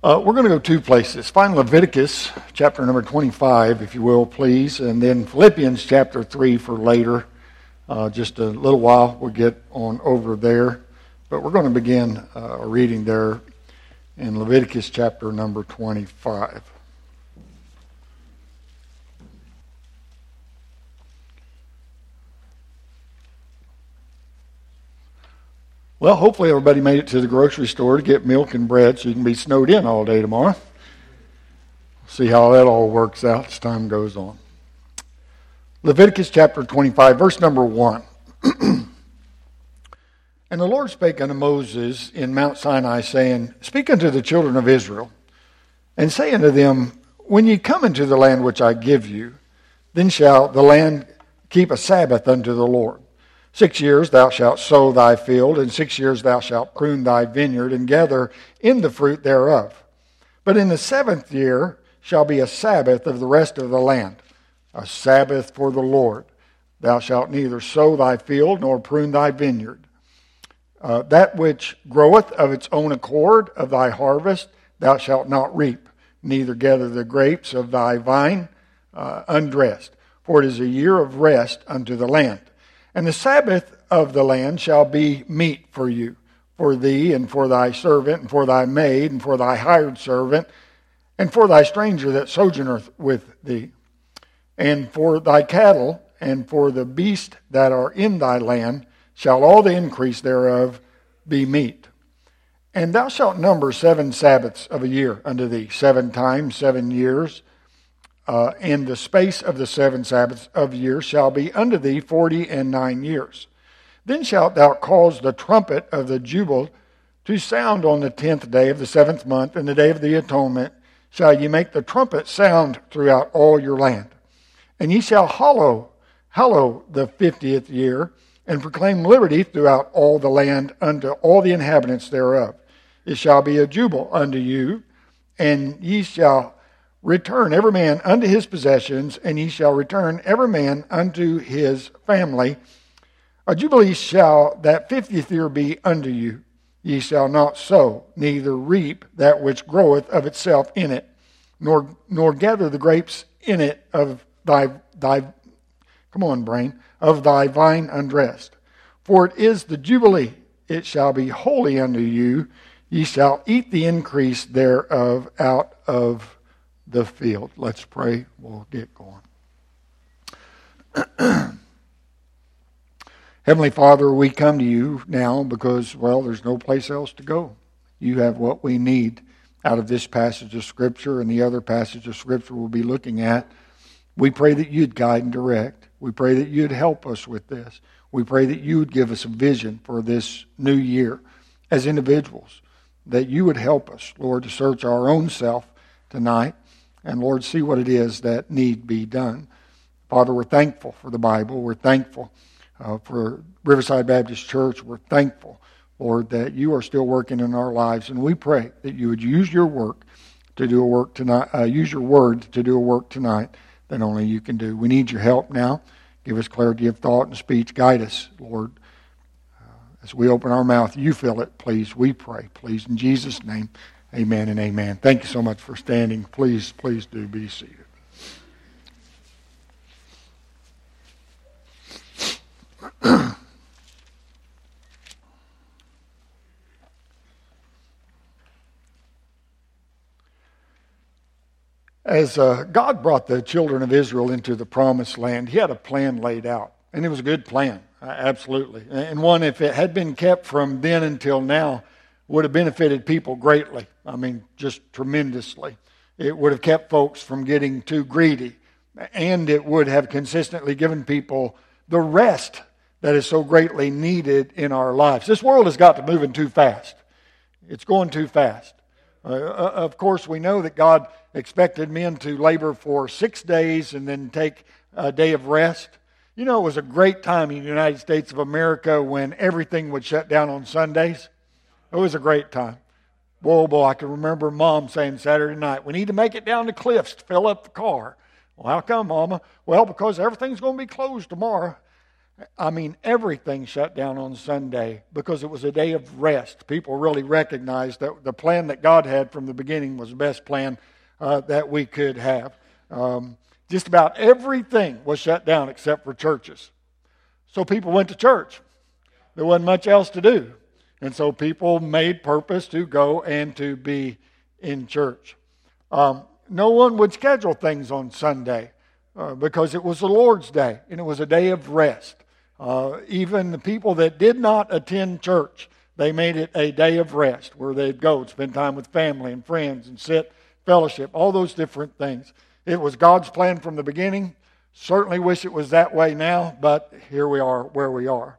Uh, we're going to go two places. Find Leviticus chapter number 25, if you will, please, and then Philippians chapter 3 for later. Uh, just a little while, we'll get on over there. But we're going to begin uh, reading there in Leviticus chapter number 25. Well, hopefully everybody made it to the grocery store to get milk and bread so you can be snowed in all day tomorrow. See how that all works out as time goes on. Leviticus chapter 25, verse number 1. and the Lord spake unto Moses in Mount Sinai, saying, Speak unto the children of Israel, and say unto them, When ye come into the land which I give you, then shall the land keep a Sabbath unto the Lord. Six years thou shalt sow thy field, and six years thou shalt prune thy vineyard, and gather in the fruit thereof. But in the seventh year shall be a Sabbath of the rest of the land, a Sabbath for the Lord. Thou shalt neither sow thy field nor prune thy vineyard. Uh, that which groweth of its own accord of thy harvest thou shalt not reap, neither gather the grapes of thy vine uh, undressed, for it is a year of rest unto the land. And the Sabbath of the land shall be meat for you, for thee, and for thy servant, and for thy maid, and for thy hired servant, and for thy stranger that sojourneth with thee, and for thy cattle, and for the beasts that are in thy land, shall all the increase thereof be meat. And thou shalt number seven Sabbaths of a year unto thee, seven times seven years uh, in the space of the seven Sabbaths of years shall be unto thee forty and nine years. Then shalt thou cause the trumpet of the jubile to sound on the tenth day of the seventh month, and the day of the atonement shall ye make the trumpet sound throughout all your land. And ye shall hallow, hallow the fiftieth year, and proclaim liberty throughout all the land unto all the inhabitants thereof. It shall be a jubile unto you, and ye shall Return every man unto his possessions, and ye shall return every man unto his family. A jubilee shall that fiftieth year be unto you. Ye shall not sow, neither reap that which groweth of itself in it, nor nor gather the grapes in it of thy thy come on, brain, of thy vine undressed. For it is the jubilee, it shall be holy unto you. Ye shall eat the increase thereof out of the field. Let's pray. We'll get going. Heavenly Father, we come to you now because, well, there's no place else to go. You have what we need out of this passage of Scripture and the other passage of Scripture we'll be looking at. We pray that you'd guide and direct. We pray that you'd help us with this. We pray that you would give us a vision for this new year as individuals, that you would help us, Lord, to search our own self tonight and Lord, see what it is that need be done. Father, we're thankful for the Bible. We're thankful uh, for Riverside Baptist Church. We're thankful, Lord, that you are still working in our lives. And we pray that you would use your work to do a work tonight, uh, use your word to do a work tonight that only you can do. We need your help now. Give us clarity of thought and speech. Guide us, Lord. Uh, as we open our mouth, you fill it, please. We pray, please, in Jesus' name. Amen and amen. Thank you so much for standing. Please, please do be seated. As uh, God brought the children of Israel into the promised land, He had a plan laid out, and it was a good plan, absolutely. And one, if it had been kept from then until now, would have benefited people greatly. I mean, just tremendously. It would have kept folks from getting too greedy, and it would have consistently given people the rest that is so greatly needed in our lives. This world has got to moving too fast. It's going too fast. Uh, uh, of course, we know that God expected men to labor for six days and then take a day of rest. You know, it was a great time in the United States of America when everything would shut down on Sundays. It was a great time. Boy, oh boy, I can remember mom saying Saturday night, we need to make it down the cliffs to fill up the car. Well, how come, Mama? Well, because everything's going to be closed tomorrow. I mean, everything shut down on Sunday because it was a day of rest. People really recognized that the plan that God had from the beginning was the best plan uh, that we could have. Um, just about everything was shut down except for churches. So people went to church. There wasn't much else to do. And so people made purpose to go and to be in church. Um, no one would schedule things on Sunday uh, because it was the Lord's day and it was a day of rest. Uh, even the people that did not attend church, they made it a day of rest where they'd go and spend time with family and friends and sit, fellowship, all those different things. It was God's plan from the beginning. Certainly wish it was that way now, but here we are where we are.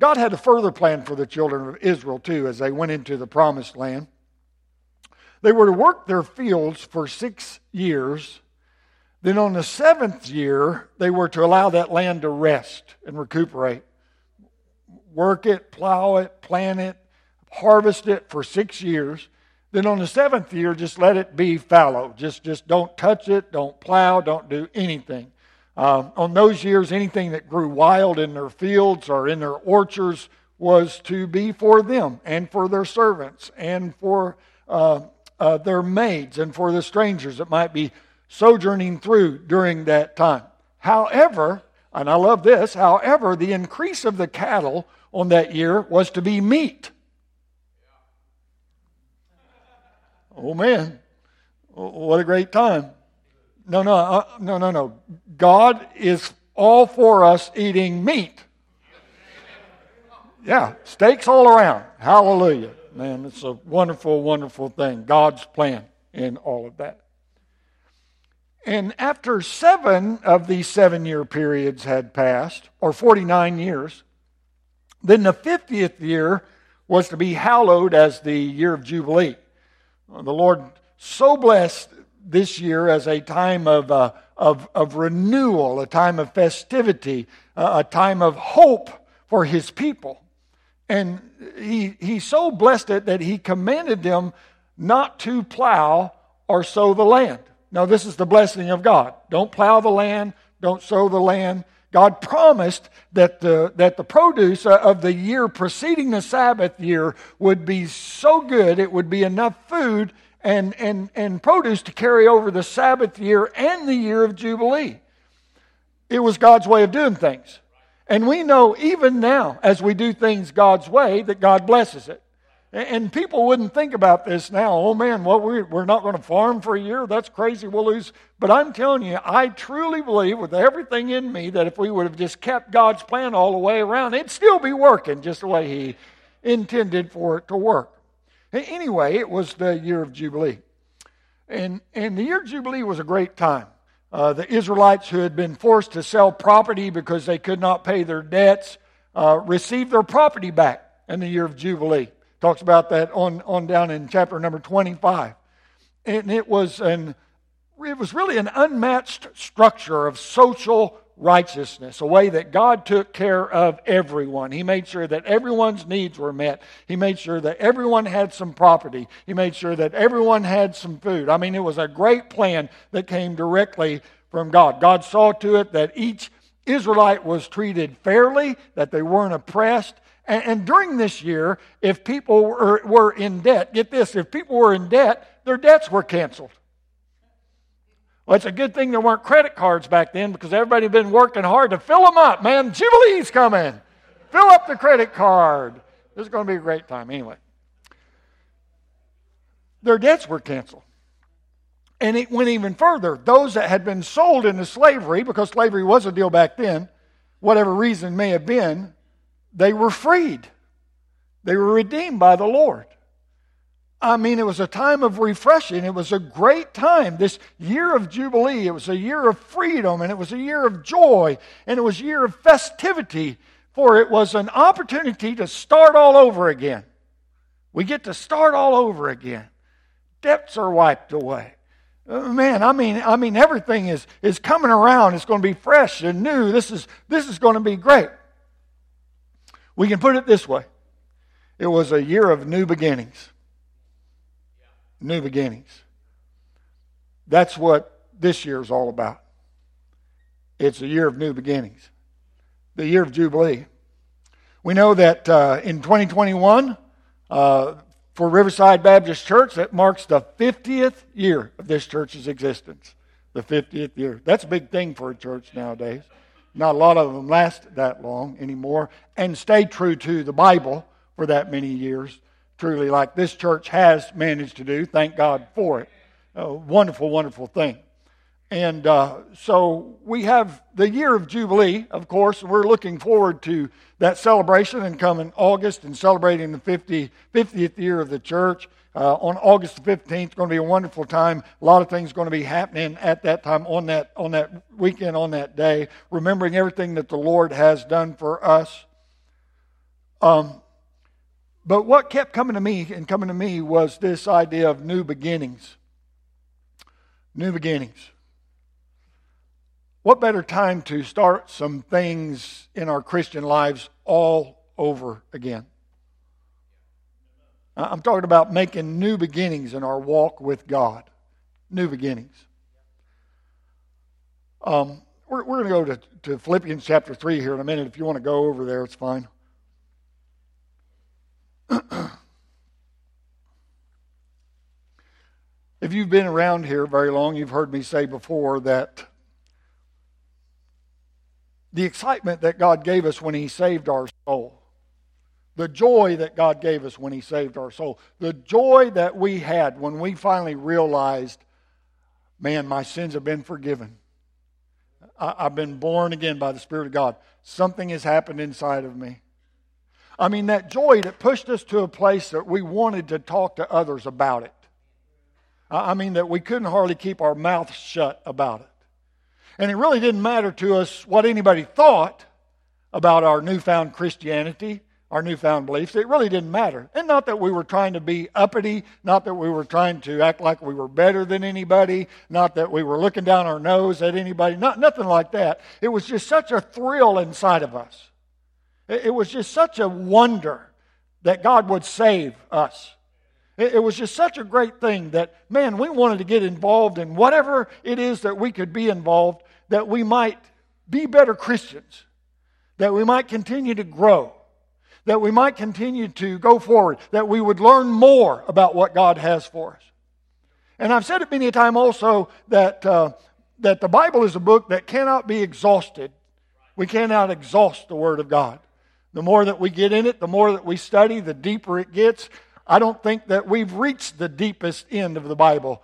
God had a further plan for the children of Israel, too, as they went into the promised land. They were to work their fields for six years. Then on the seventh year, they were to allow that land to rest and recuperate. Work it, plow it, plant it, harvest it for six years. Then on the seventh year, just let it be fallow. Just, just don't touch it, don't plow, don't do anything. Um, on those years, anything that grew wild in their fields or in their orchards was to be for them and for their servants and for uh, uh, their maids and for the strangers that might be sojourning through during that time. However, and I love this, however, the increase of the cattle on that year was to be meat. Oh man, what a great time. No, no, uh, no, no, no. God is all for us eating meat. Yeah, steaks all around. Hallelujah. Man, it's a wonderful, wonderful thing. God's plan in all of that. And after seven of these seven year periods had passed, or 49 years, then the 50th year was to be hallowed as the year of Jubilee. The Lord so blessed this year as a time of, uh, of, of renewal, a time of festivity, uh, a time of hope for his people. And he, he so blessed it that he commanded them not to plow or sow the land. Now, this is the blessing of God. Don't plow the land, don't sow the land. God promised that the, that the produce of the year preceding the Sabbath year would be so good, it would be enough food and, and, and produce to carry over the Sabbath year and the year of Jubilee. It was God's way of doing things. And we know even now, as we do things God's way, that God blesses it. And people wouldn't think about this now. Oh man, well, we're not going to farm for a year. That's crazy. We'll lose. But I'm telling you, I truly believe with everything in me that if we would have just kept God's plan all the way around, it'd still be working just the way He intended for it to work. Anyway, it was the year of Jubilee. And, and the year of Jubilee was a great time. Uh, the Israelites who had been forced to sell property because they could not pay their debts uh, received their property back in the year of Jubilee. Talks about that on, on down in chapter number 25. And it was an it was really an unmatched structure of social righteousness, a way that God took care of everyone. He made sure that everyone's needs were met. He made sure that everyone had some property. He made sure that everyone had some food. I mean, it was a great plan that came directly from God. God saw to it that each Israelite was treated fairly, that they weren't oppressed. And, and during this year, if people were, were in debt, get this, if people were in debt, their debts were canceled. Well, it's a good thing there weren't credit cards back then because everybody had been working hard to fill them up. Man, Jubilee's coming. Fill up the credit card. This is going to be a great time. Anyway, their debts were canceled. And it went even further. Those that had been sold into slavery, because slavery was a deal back then, whatever reason may have been, they were freed. They were redeemed by the Lord. I mean, it was a time of refreshing. It was a great time. This year of Jubilee, it was a year of freedom, and it was a year of joy, and it was a year of festivity, for it was an opportunity to start all over again. We get to start all over again. Debts are wiped away. Uh, man, I mean, I mean, everything is, is coming around. It's going to be fresh and new. This is, this is going to be great. We can put it this way it was a year of new beginnings new beginnings. That's what this year is all about. It's a year of new beginnings. the year of Jubilee. We know that uh, in 2021, uh, for Riverside Baptist Church, that marks the 50th year of this church's existence. The 50th year. That's a big thing for a church nowadays. Not a lot of them last that long anymore and stay true to the Bible for that many years, truly, like this church has managed to do. Thank God for it. A wonderful, wonderful thing. And uh, so we have the year of Jubilee, of course, we're looking forward to that celebration and coming August and celebrating the 50, 50th year of the church. Uh, on August 15th, it's going to be a wonderful time. A lot of things going to be happening at that time on that, on that weekend, on that day, remembering everything that the Lord has done for us. Um, but what kept coming to me and coming to me was this idea of new beginnings. New beginnings. What better time to start some things in our Christian lives all over again? I'm talking about making new beginnings in our walk with God. New beginnings. Um, we're, we're going to go to, to Philippians chapter 3 here in a minute. If you want to go over there, it's fine. If you've been around here very long, you've heard me say before that the excitement that God gave us when He saved our soul, the joy that God gave us when He saved our soul, the joy that we had when we finally realized, man, my sins have been forgiven. I, have been born again by the Spirit of God. Something has happened inside of me. I mean, that joy that pushed us to a place that we wanted to talk to others about it. I mean, that we couldn't hardly keep our mouths shut about it. And it really didn't matter to us what anybody thought about our newfound Christianity, our newfound beliefs. It really didn't matter. And not that we were trying to be uppity, not that we were trying to act like we were better than anybody, not that we were looking down our nose at anybody, not, nothing like that. It was just such a thrill inside of us. It, it was just such a wonder that God would save us. It, it was just such a great thing that, man, we wanted to get involved in whatever it is that we could be involved that we might be better Christians, that we might continue to grow, that we might continue to go forward, that we would learn more about what God has for us. And I've said it many a time also that, uh, that the Bible is a book that cannot be exhausted. We cannot exhaust the Word of God. The more that we get in it, the more that we study, the deeper it gets. I don't think that we've reached the deepest end of the Bible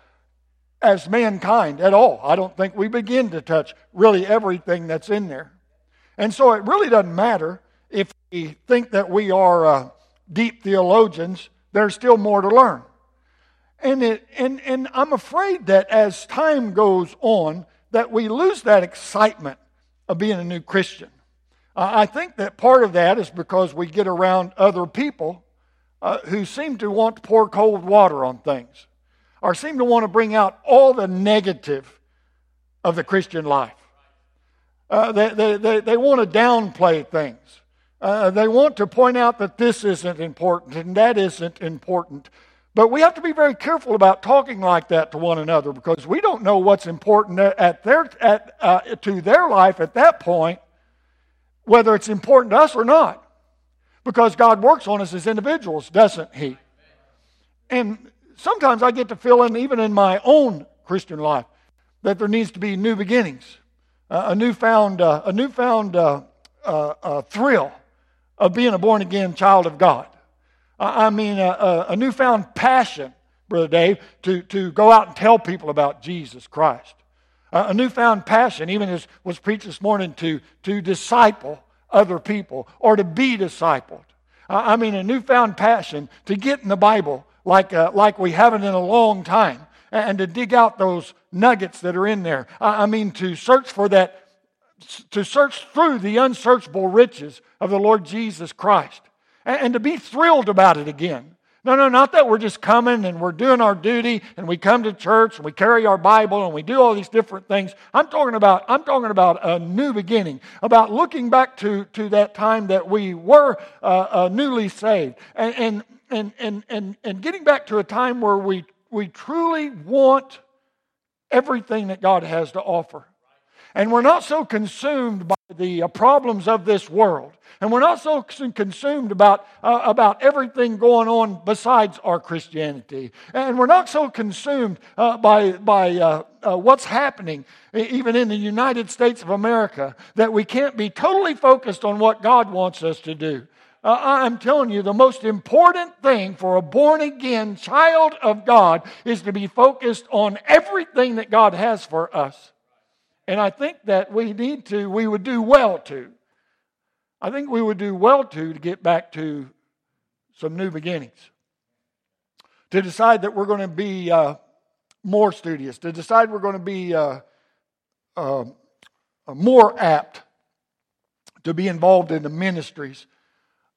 as mankind at all. I don't think we begin to touch really everything that's in there. And so it really doesn't matter if we think that we are uh, deep theologians, there's still more to learn. And, it, and, and I'm afraid that as time goes on, that we lose that excitement of being a new Christian. Uh, I think that part of that is because we get around other people uh, who seem to want to pour cold water on things or seem to want to bring out all the negative of the Christian life. Uh, they, they, they, they, want to downplay things. Uh, they want to point out that this isn't important and that isn't important. But we have to be very careful about talking like that to one another because we don't know what's important at their, at, uh, to their life at that point, whether it's important to us or not. Because God works on us as individuals, doesn't He? And sometimes I get to feeling, even in my own Christian life, that there needs to be new beginnings, uh, a newfound, uh, a newfound uh, uh, uh thrill of being a born again child of God. I mean, a, newfound passion, Brother Dave, to, to go out and tell people about Jesus Christ. a newfound passion, even as was preached this morning, to, to disciple other people or to be discipled. I mean, a newfound passion to get in the Bible like, uh, like we haven't in a long time and to dig out those nuggets that are in there. I mean, to search for that, to search through the unsearchable riches of the Lord Jesus Christ and to be thrilled about it again. No, no, not that we're just coming and we're doing our duty and we come to church and we carry our Bible and we do all these different things. I'm talking about, I'm talking about a new beginning, about looking back to, to that time that we were uh, uh, newly saved and, and, and, and, and, and getting back to a time where we, we truly want everything that God has to offer. And we're not so consumed by the uh, problems of this world. And we're not so consumed about, uh, about everything going on besides our Christianity. And we're not so consumed uh, by, by uh, uh what's happening, even in the United States of America, that we can't be totally focused on what God wants us to do. Uh, I'm telling you, the most important thing for a born again child of God is to be focused on everything that God has for us. And I think that we need to, we would do well to. I think we would do well to to get back to some new beginnings. To decide that we're going to be uh, more studious, to decide we're going to be uh, uh, more apt to be involved in the ministries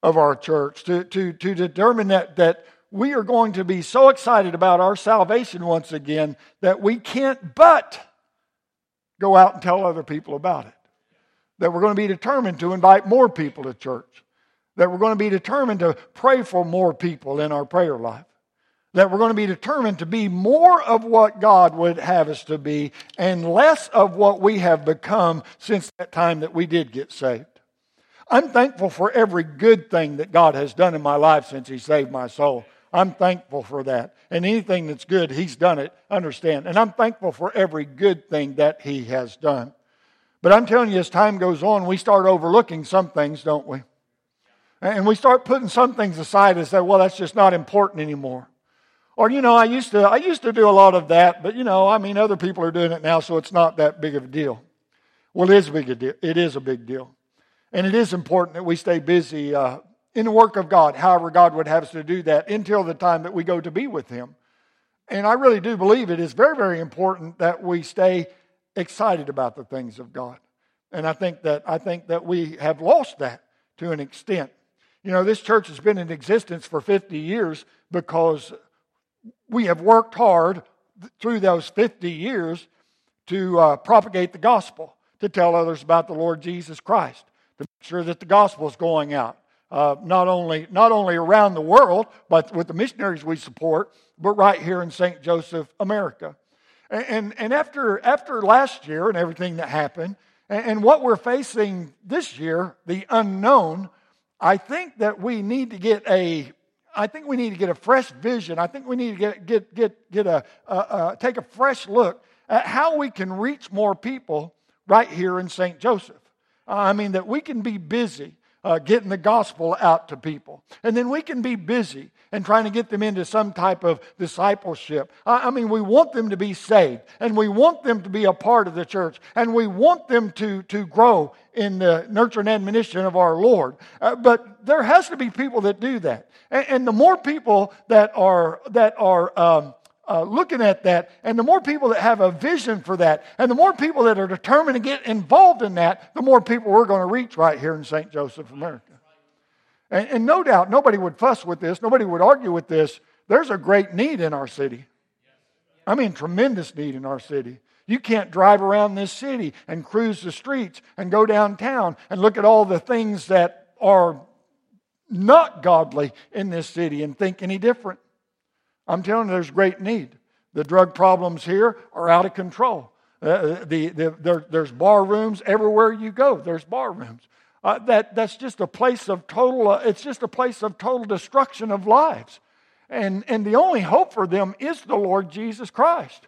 of our church, to, to, to determine that, that we are going to be so excited about our salvation once again that we can't but go out and tell other people about it. That we're going to be determined to invite more people to church. That we're going to be determined to pray for more people in our prayer life. That we're going to be determined to be more of what God would have us to be and less of what we have become since that time that we did get saved. I'm thankful for every good thing that God has done in my life since He saved my soul. I'm thankful for that. And anything that's good, He's done it, understand. And I'm thankful for every good thing that He has done. But I'm telling you, as time goes on, we start overlooking some things, don't we? And we start putting some things aside and say, well, that's just not important anymore. Or, you know, I used to, I used to do a lot of that, but, you know, I mean, other people are doing it now, so it's not that big of a deal. Well, it is a big deal. It is a big deal. And it is important that we stay busy uh, in the work of God, however God would have us to do that, until the time that we go to be with Him. And I really do believe it is very, very important that we stay excited about the things of God. And I think that I think that we have lost that to an extent. You know, this church has been in existence for 50 years because we have worked hard through those 50 years to uh, propagate the gospel, to tell others about the Lord Jesus Christ, to make sure that the gospel is going out uh, not only not only around the world, but with the missionaries we support, but right here in St. Joseph, America. And, and, and after after last year and everything that happened, and, and what we're facing this year, the unknown, I think that we need to get a I think we need to get a fresh vision. I think we need to get get get get a, take a fresh look at how we can reach more people right here in St. Joseph. I mean that we can be busy uh, getting the gospel out to people. And then we can be busy and trying to get them into some type of discipleship. I, I mean, we want them to be saved and we want them to be a part of the church and we want them to, to grow in the nurture and admonition of our Lord. Uh, but there has to be people that do that. And, and the more people that are, that are, um, uh, looking at that, and the more people that have a vision for that, and the more people that are determined to get involved in that, the more people we're going to reach right here in St. Joseph, America. And, and no doubt, nobody would fuss with this, nobody would argue with this. There's a great need in our city. I mean, tremendous need in our city. You can't drive around this city and cruise the streets and go downtown and look at all the things that are not godly in this city and think any different. I'm telling you, there's great need. The drug problems here are out of control. Uh, the, the, there, there's bar rooms everywhere you go. There's bar rooms. Uh, that, that's just a place of total, uh, it's just a place of total destruction of lives. And, and the only hope for them is the Lord Jesus Christ.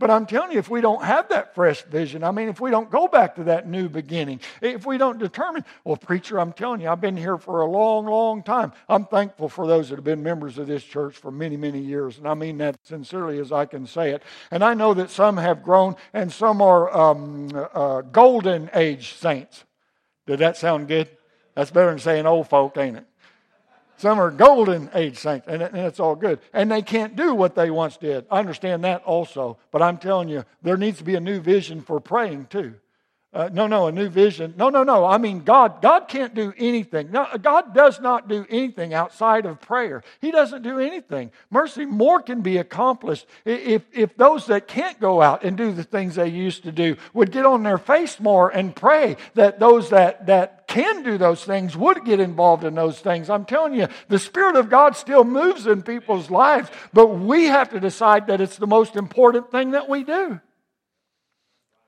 But I'm telling you, if we don't have that fresh vision, I mean, if we don't go back to that new beginning, if we don't determine, well, preacher, I'm telling you, I've been here for a long, long time. I'm thankful for those that have been members of this church for many, many years. And I mean that sincerely as I can say it. And I know that some have grown and some are um, uh, golden age saints. Did that sound good? That's better than saying old folk, ain't it? Some are golden age saints, and, and it's all good. And they can't do what they once did. I understand that also. But I'm telling you, there needs to be a new vision for praying too. Uh, no, no, a new vision. No, no, no. I mean, God, God can't do anything. No, God does not do anything outside of prayer. He doesn't do anything. Mercy, more can be accomplished if, if those that can't go out and do the things they used to do would get on their face more and pray that those that, that can do those things would get involved in those things. I'm telling you, the Spirit of God still moves in people's lives, but we have to decide that it's the most important thing that we do.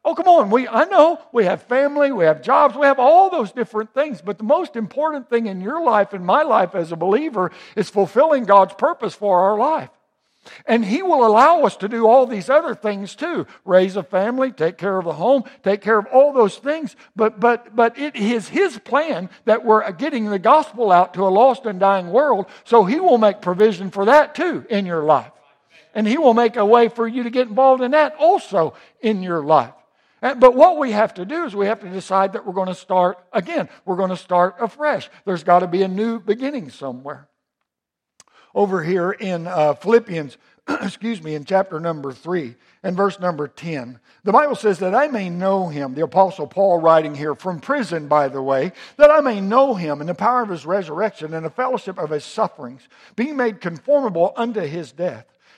Oh, come on. We, I know we have family, we have jobs, we have all those different things. But the most important thing in your life and my life as a believer is fulfilling God's purpose for our life. And He will allow us to do all these other things too raise a family, take care of the home, take care of all those things. But, but, but it is His plan that we're getting the gospel out to a lost and dying world. So He will make provision for that too in your life. And He will make a way for you to get involved in that also in your life. But what we have to do is we have to decide that we're going to start again. We're going to start afresh. There's got to be a new beginning somewhere. Over here in uh, Philippians, excuse me, in chapter number 3 and verse number 10, the Bible says that I may know him, the Apostle Paul writing here from prison, by the way, that I may know him in the power of his resurrection and the fellowship of his sufferings, being made conformable unto his death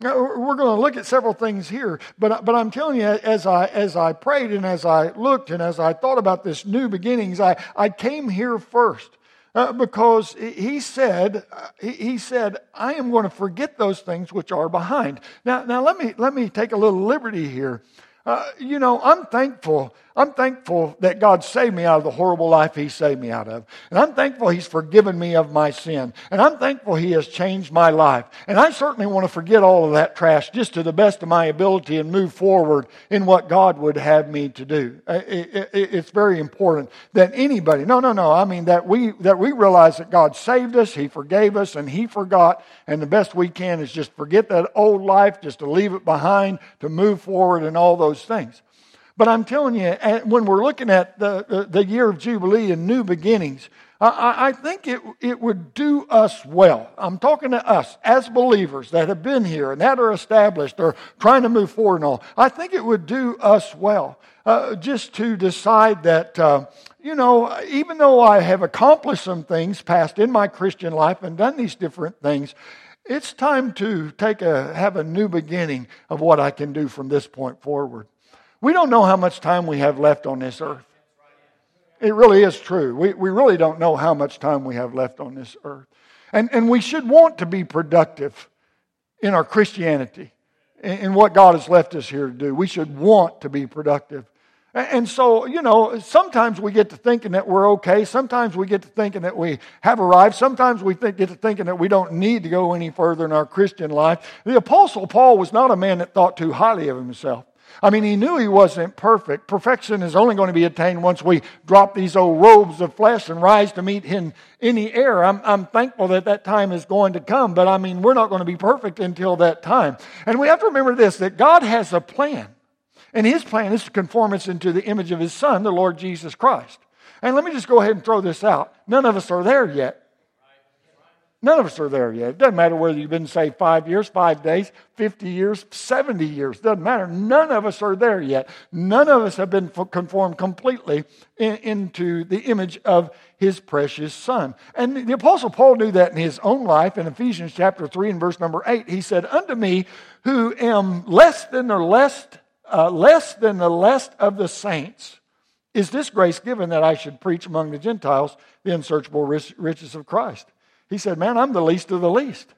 We're going to look at several things here, but, but I'm telling you, as I, as I prayed and as I looked and as I thought about this new beginnings, I, I came here first. Uh, because he said, uh, he said, I am going to forget those things which are behind. Now, now let me let me take a little liberty here. Uh, you know, I'm thankful I'm thankful that God saved me out of the horrible life He saved me out of. And I'm thankful He's forgiven me of my sin. And I'm thankful He has changed my life. And I certainly want to forget all of that trash just to the best of my ability and move forward in what God would have me to do. It's very important that anybody, no, no, no, I mean that we, that we realize that God saved us, He forgave us, and He forgot. And the best we can is just forget that old life, just to leave it behind, to move forward and all those things. But I'm telling you, when we're looking at the, the, year of Jubilee and new beginnings, I, I think it, it would do us well. I'm talking to us as believers that have been here and that are established or trying to move forward and all. I think it would do us well uh, just to decide that, uh, you know, even though I have accomplished some things past in my Christian life and done these different things, it's time to take a have a new beginning of what I can do from this point forward. We don't know how much time we have left on this earth. It really is true. We, we really don't know how much time we have left on this earth. And, and we should want to be productive in our Christianity, in, in what God has left us here to do. We should want to be productive. And so, you know, sometimes we get to thinking that we're okay. Sometimes we get to thinking that we have arrived. Sometimes we think, get to thinking that we don't need to go any further in our Christian life. The Apostle Paul was not a man that thought too highly of himself. I mean, he knew he wasn't perfect. Perfection is only going to be attained once we drop these old robes of flesh and rise to meet him in the air. I'm, I'm thankful that that time is going to come, but I mean, we're not going to be perfect until that time. And we have to remember this that God has a plan, and his plan is to conform us into the image of his Son, the Lord Jesus Christ. And let me just go ahead and throw this out. None of us are there yet. None of us are there yet. It doesn't matter whether you've been saved five years, five days, 50 years, 70 years. Doesn't matter. None of us are there yet. None of us have been conformed completely in, into the image of his precious Son. And the Apostle Paul knew that in his own life in Ephesians chapter 3 and verse number 8. He said, Unto me, who am less than the less, uh, less than the less of the saints, is this grace given that I should preach among the Gentiles the unsearchable riches of Christ he said, Man, I'm the least of the least.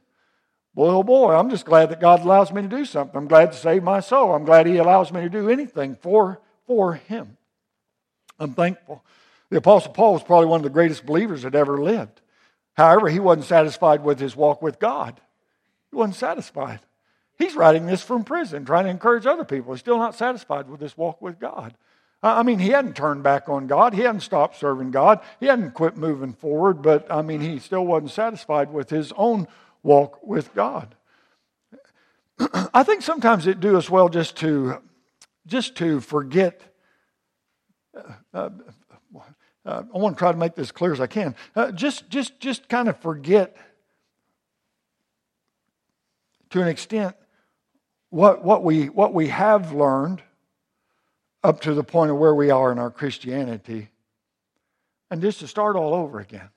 Boy, oh boy, I'm just glad that God allows me to do something. I'm glad to save my soul. I'm glad He allows me to do anything for, for Him. I'm thankful. The Apostle Paul was probably one of the greatest believers that ever lived. However, he wasn't satisfied with his walk with God. He wasn't satisfied. He's writing this from prison, trying to encourage other people. He's still not satisfied with his walk with God. I mean, he hadn't turned back on God. He hadn't stopped serving God. He hadn't quit moving forward, but I mean, he still wasn't satisfied with his own walk with God. I think sometimes it do us well just to just to forget. Uh, uh, uh, I want to try to make this clear as I can. Uh, just, just, just kind of forget to an extent what, what, we, what we have learned up to the point of where we are in our Christianity and just to start all over again.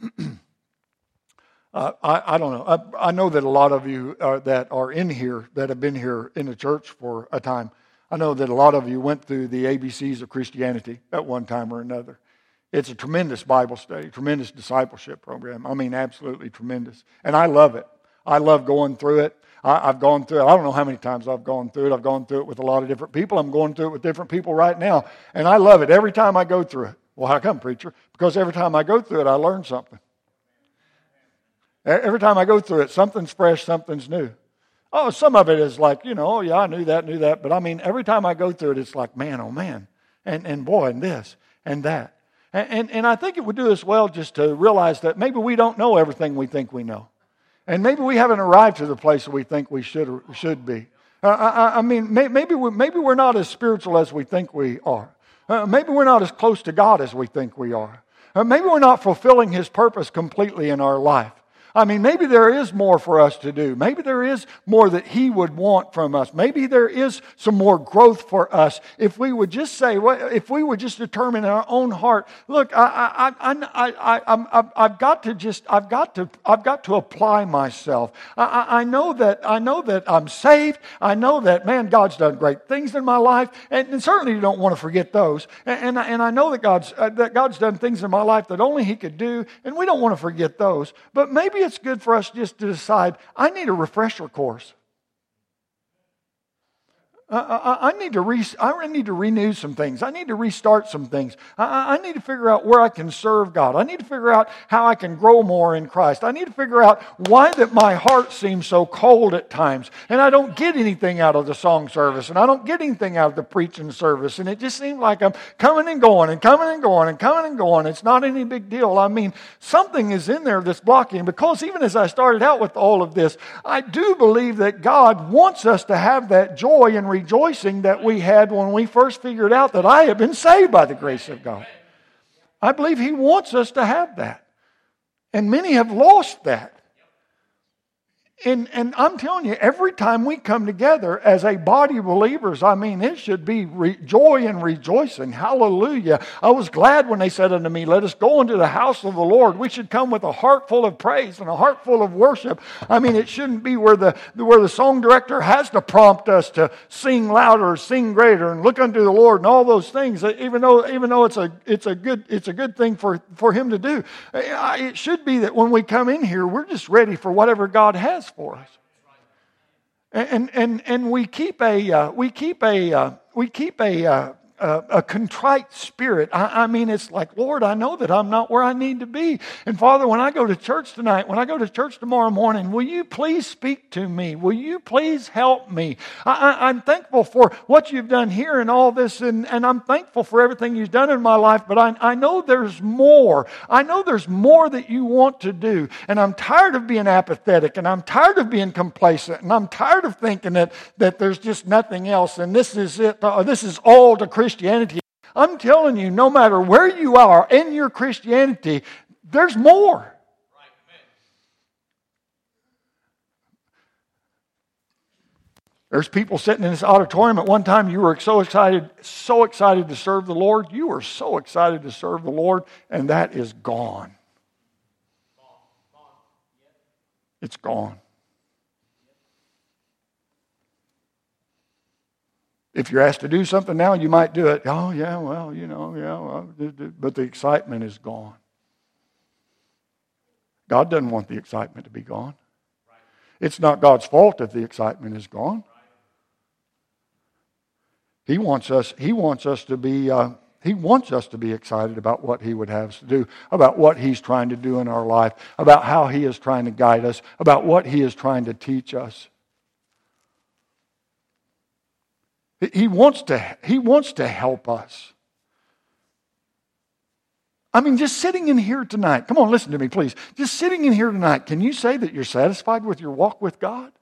uh, I, I, don't know. I, I, know that a lot of you uh, that are in here, that have been here in the church for a time, I know that a lot of you went through the ABCs of Christianity at one time or another. It's a tremendous Bible study, tremendous discipleship program. I mean, absolutely tremendous. And I love it. I love going through it. I, have gone through it. I don't know how many times I've gone through it. I've gone through it with a lot of different people. I'm going through it with different people right now. And I love it every time I go through it. Well, how come, preacher? Because every time I go through it, I learn something. Every time I go through it, something's fresh, something's new. Oh, some of it is like, you know, oh, yeah, I knew that, knew that. But I mean, every time I go through it, it's like, man, oh, man. And, and boy, and this and that. And, and, and I think it would do us well just to realize that maybe we don't know everything we think we know. And maybe we haven't arrived to the place we think we should, should be. Uh, I, I, mean, maybe, we, maybe we're not as spiritual as we think we are. Uh, maybe we're not as close to God as we think we are. Uh, maybe we're not fulfilling His purpose completely in our life. I mean, maybe there is more for us to do. Maybe there is more that He would want from us. Maybe there is some more growth for us if we would just say, if we would just determine in our own heart, look, I, I, I, I, I, have got to just, I've got to, I've got to apply myself. I, I know that, I know that I'm saved. I know that, man, God's done great things in my life, and, and certainly you don't want to forget those. And, and, and I know that God's, uh, that God's done things in my life that only He could do, and we don't want to forget those. But maybe it's good for us just to decide I need a refresher course. I, I, need to re, I need to renew some things. I need to restart some things. I, I, need to figure out where I can serve God. I need to figure out how I can grow more in Christ. I need to figure out why that my heart seems so cold at times, and I don't get anything out of the song service, and I don't get anything out of the preaching service, and it just seems like I'm coming and going and coming and going and coming and going. It's not any big deal. I mean, something is in there that's blocking. Because even as I started out with all of this, I do believe that God wants us to have that joy and rejoicing that we had when we first figured out that I have been saved by the grace of God. I believe He wants us to have that. And many have lost that. And, and I'm telling you, every time we come together as a body of believers, I mean, it should be re- joy and rejoicing. Hallelujah. I was glad when they said unto me, Let us go into the house of the Lord. We should come with a heart full of praise and a heart full of worship. I mean, it shouldn't be where the, where the song director has to prompt us to sing louder, sing greater, and look unto the Lord and all those things, even though, even though it's, a, it's, a good, it's a good thing for, for Him to do. It should be that when we come in here, we're just ready for whatever God has for us. And, and, and we keep a, uh, we keep a, uh, we keep a, uh, a, a contrite spirit. I, I, mean, it's like, Lord, I know that I'm not where I need to be. And Father, when I go to church tonight, when I go to church tomorrow morning, will you please speak to me? Will you please help me? I, am thankful for what you've done here and all this, and, and I'm thankful for everything you've done in my life, but I, I know there's more. I know there's more that you want to do. And I'm tired of being apathetic, and I'm tired of being complacent, and I'm tired of thinking that, that there's just nothing else, and this is it. Uh, this is all to Christianity. I'm telling you, no matter where you are in your Christianity, there's more. There's people sitting in this auditorium. At one time, you were so excited, so excited to serve the Lord. You were so excited to serve the Lord, and that is gone. It's gone. If you're asked to do something now, you might do it. Oh, yeah, well, you know, yeah, well, but the excitement is gone. God doesn't want the excitement to be gone. It's not God's fault if the excitement is gone. He wants us, he wants us to be. Uh, he wants us to be excited about what He would have us to do, about what He's trying to do in our life, about how He is trying to guide us, about what He is trying to teach us. He wants to, he wants to help us. I mean, just sitting in here tonight, come on, listen to me, please. Just sitting in here tonight, can you say that you're satisfied with your walk with God?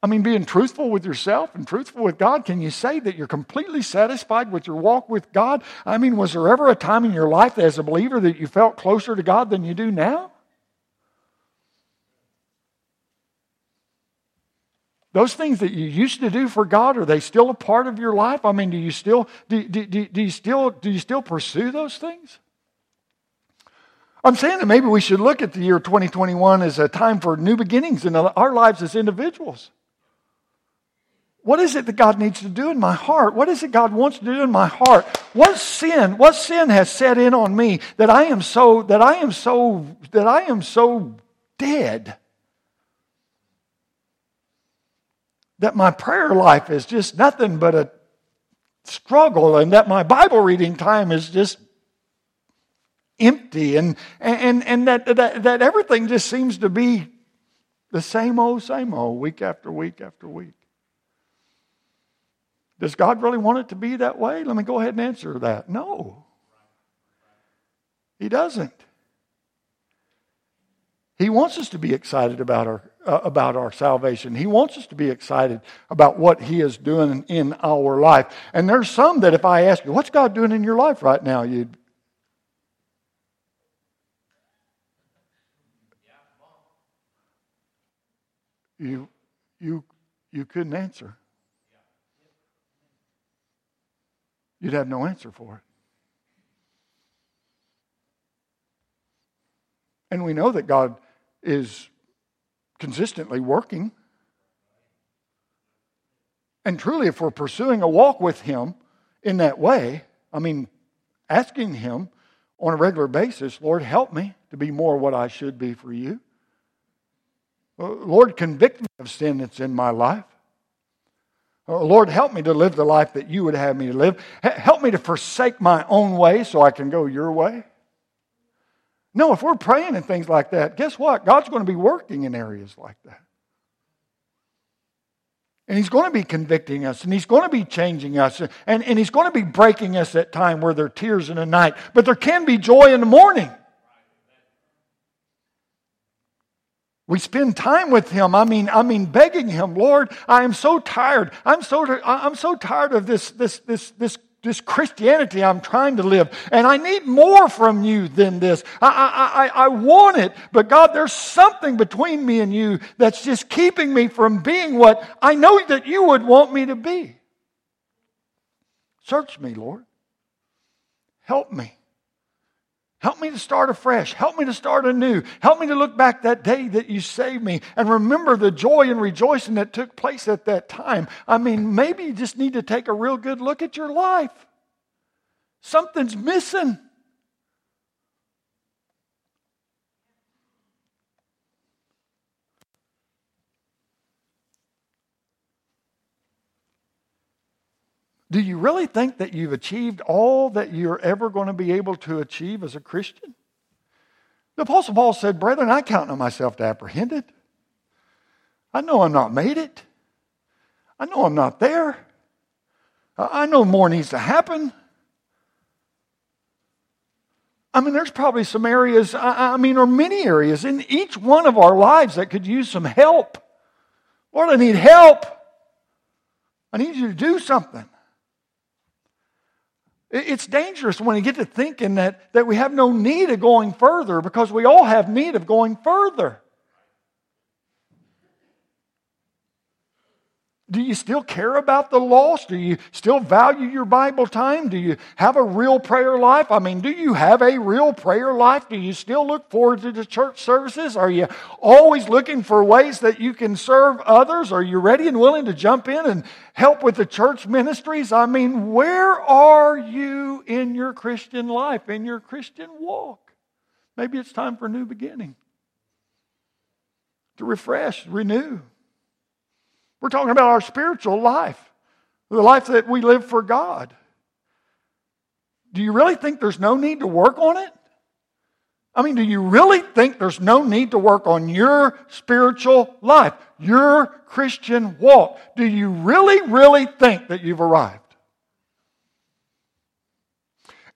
I mean, being truthful with yourself and truthful with God, can you say that you're completely satisfied with your walk with God? I mean, was there ever a time in your life as a believer that you felt closer to God than you do now? Those things that you used to do for God, are they still a part of your life? I mean, do you still, do, do, do, do you still, do you still pursue those things? I'm saying that maybe we should look at the year 2021 as a time for new beginnings in our lives as individuals. What is it that God needs to do in my heart? What is it God wants to do in my heart? What sin, what sin has set in on me that I am so, that I am so, that I am so dead? That my prayer life is just nothing but a struggle and that my Bible reading time is just empty and, and, and that, that, that everything just seems to be the same old, same old, week after week after week. Does God really want it to be that way? Let me go ahead and answer that. No. He doesn't. He wants us to be excited about our, uh, about our salvation. He wants us to be excited about what He is doing in our life. And there's some that if I ask you, what's God doing in your life right now? You'd. You, you, you couldn't answer. you'd have no answer for it. And we know that God is consistently working. And truly, if we're pursuing a walk with Him in that way, I mean, asking Him on a regular basis, Lord, help me to be more what I should be for you. Uh, Lord, convict me of sin that's in my life. Oh, Lord, help me to live the life that you would have me to live. Help me to forsake my own way so I can go your way. No, if we're praying and things like that, guess what? God's going to be working in areas like that. And He's going to be convicting us, and He's going to be changing us, and, and He's going to be breaking us at time where there are tears in the night. But there can be joy in the morning. We spend time with him. I mean, I mean, begging him, Lord, I am so tired. I'm so, I'm so tired of this, this, this, this, this Christianity I'm trying to live. And I need more from you than this. I, I, I, I want it, but God, there's something between me and you that's just keeping me from being what I know that you would want me to be. Search me, Lord. Help me. Help me to start afresh. Help me to start anew. Help me to look back that day that you saved me and remember the joy and rejoicing that took place at that time. I mean, maybe you just need to take a real good look at your life. Something's missing. Do you really think that you've achieved all that you're ever going to be able to achieve as a Christian? The Apostle Paul said, Brethren, I count on myself to apprehend it. I know I'm not made it. I know I'm not there. I know more needs to happen. I mean, there's probably some areas, I mean, or many areas in each one of our lives that could use some help. Lord, I need help. I need you to do something. It's dangerous when you get to thinking that, that we have no need of going further because we all have need of going further. Do you still care about the lost? Do you still value your Bible time? Do you have a real prayer life? I mean, do you have a real prayer life? Do you still look forward to the church services? Are you always looking for ways that you can serve others? Are you ready and willing to jump in and help with the church ministries? I mean, where are you in your Christian life, in your Christian walk? Maybe it's time for a new beginning, to refresh, renew. We're talking about our spiritual life, the life that we live for God. Do you really think there's no need to work on it? I mean, do you really think there's no need to work on your spiritual life, your Christian walk? Do you really, really think that you've arrived?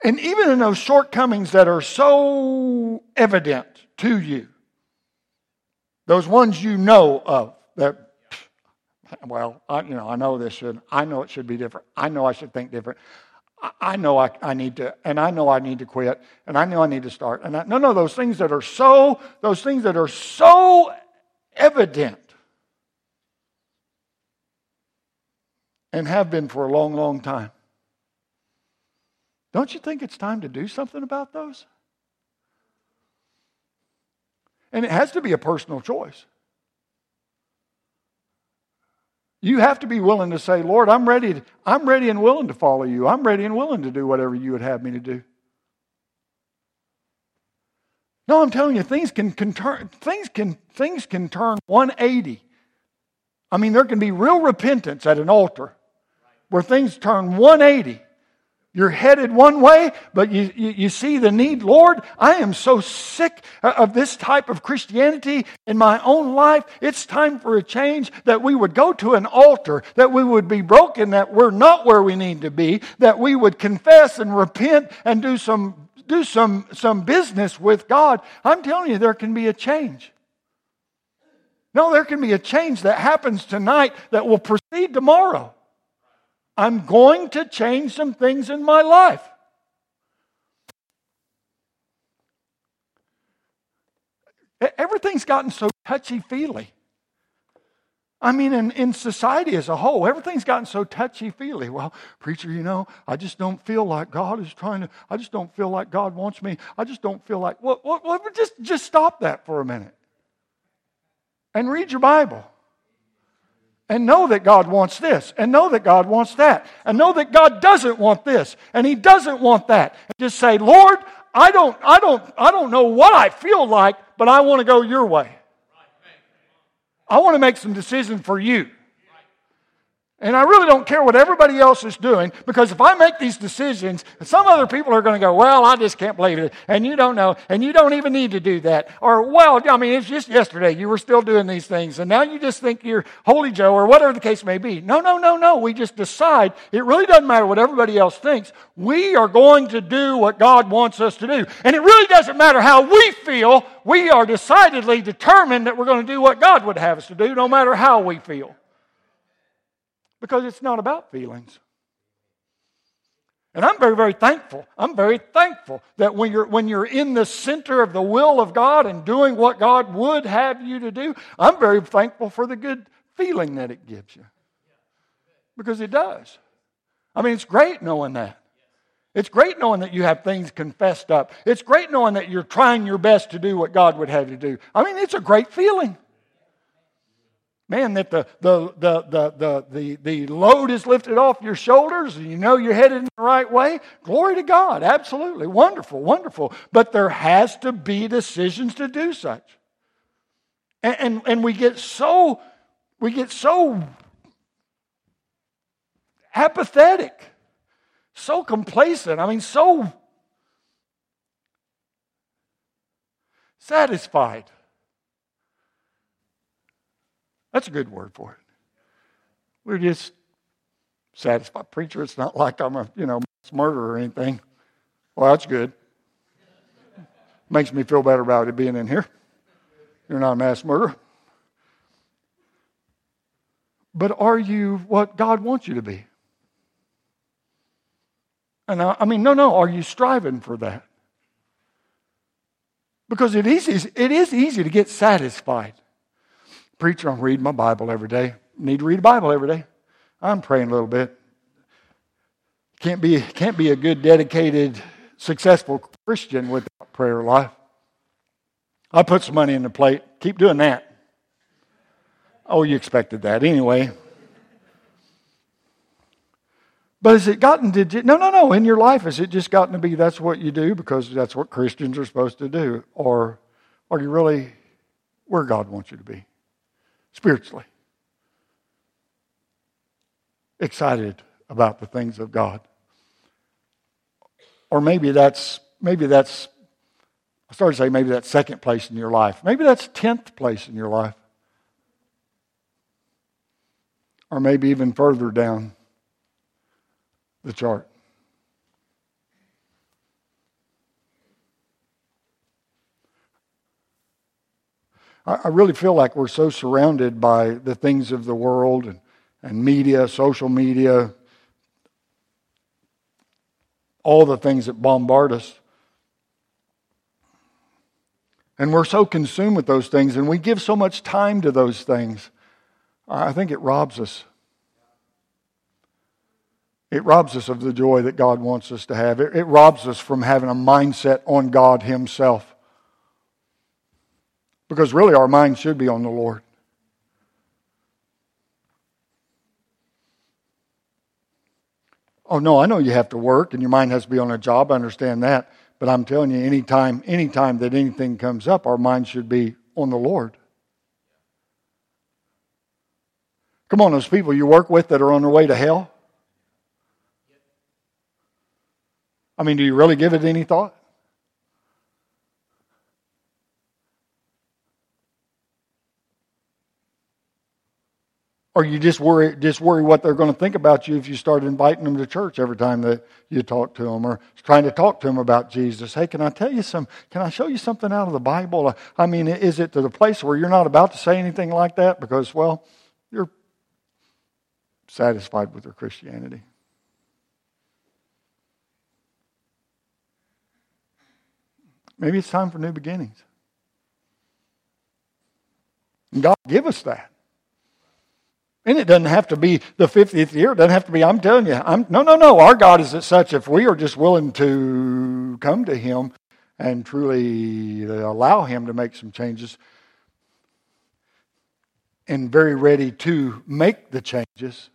And even in those shortcomings that are so evident to you, those ones you know of that well, I, you know, I know this should, I know it should be different. I know I should think different. I, I know I, I need to, and I know I need to quit, and I know I need to start. And I, no, no, those things that are so, those things that are so evident. and have been for a long, long time. Don't you think it's time to do something about those? And it has to be a personal choice. You have to be willing to say, Lord, I'm ready, to, I'm ready and willing to follow you. I'm ready and willing to do whatever you would have me to do. No, I'm telling you, things can, can turn, things can, things can turn 180. I mean, there can be real repentance at an altar where things turn 180. You're headed one way, but you, you, you, see the need. Lord, I am so sick of this type of Christianity in my own life. It's time for a change that we would go to an altar, that we would be broken, that we're not where we need to be, that we would confess and repent and do some, do some, some business with God. I'm telling you, there can be a change. No, there can be a change that happens tonight that will proceed tomorrow. I'm going to change some things in my life. Everything's gotten so touchy feely. I mean, in, in society as a whole, everything's gotten so touchy feely. Well, preacher, you know, I just don't feel like God is trying to, I just don't feel like God wants me. I just don't feel like, well, well, well just, just stop that for a minute and read your Bible and know that God wants this, and know that God wants that, and know that God doesn't want this, and He doesn't want that. And just say, Lord, I don't, I don't, I don't know what I feel like, but I want to go your way. I want to make some decisions for you. And I really don't care what everybody else is doing because if I make these decisions, some other people are going to go, Well, I just can't believe it. And you don't know. And you don't even need to do that. Or, Well, I mean, it's just yesterday you were still doing these things. And now you just think you're Holy Joe or whatever the case may be. No, no, no, no. We just decide it really doesn't matter what everybody else thinks. We are going to do what God wants us to do. And it really doesn't matter how we feel. We are decidedly determined that we're going to do what God would have us to do, no matter how we feel. Because it's not about feelings. And I'm very, very thankful. I'm very thankful that when you're, when you're in the center of the will of God and doing what God would have you to do, I'm very thankful for the good feeling that it gives you. Because it does. I mean, it's great knowing that. It's great knowing that you have things confessed up. It's great knowing that you're trying your best to do what God would have you do. I mean, it's a great feeling. Man, that the, the, the, the, the, the, load is lifted off your shoulders and you know you're headed in the right way. Glory to God. Absolutely. Wonderful, wonderful. But there has to be decisions to do such. And, and, and we get so, we get so apathetic, so complacent. I mean, so satisfied that's a good word for it. We're just satisfied. Preacher, it's not like I'm a, you know, mass murderer or anything. Well, that's good. Makes me feel better about it being in here. You're not a mass murderer. But are you what God wants you to be? And I, I mean, no, no, are you striving for that? Because it is, it is easy to get satisfied. Preacher, I'm reading my Bible every day. Need to read a Bible every day. I'm praying a little bit. Can't be, can't be a good, dedicated, successful Christian without prayer life. I put some money in the plate. Keep doing that. Oh, you expected that anyway. But has it gotten to, no, no, no, in your life, has it just gotten to be that's what you do because that's what Christians are supposed to do? Or are you really where God wants you to be? Spiritually. Excited about the things of God. Or maybe that's maybe that's I started to say maybe that's second place in your life. Maybe that's tenth place in your life. Or maybe even further down the chart. I really feel like we're so surrounded by the things of the world and, and media, social media, all the things that bombard us. And we're so consumed with those things, and we give so much time to those things. I think it robs us. It robs us of the joy that God wants us to have. It, it robs us from having a mindset on God Himself. Because really, our mind should be on the Lord. Oh, no, I know you have to work and your mind has to be on a job. I understand that. But I'm telling you, anytime, anytime that anything comes up, our mind should be on the Lord. Come on, those people you work with that are on their way to hell. I mean, do you really give it any thought? Or you just worry, just worry what they're going to think about you if you start inviting them to church every time that you talk to them, or trying to talk to them about Jesus. Hey, can I tell you some? Can I show you something out of the Bible? I mean, is it to the place where you're not about to say anything like that because, well, you're satisfied with your Christianity? Maybe it's time for new beginnings. God give us that. And it doesn't have to be the 50th year. It doesn't have to be, I'm telling you, I'm, no, no, no. Our God is such if we are just willing to come to Him and truly allow Him to make some changes and very ready to make the changes.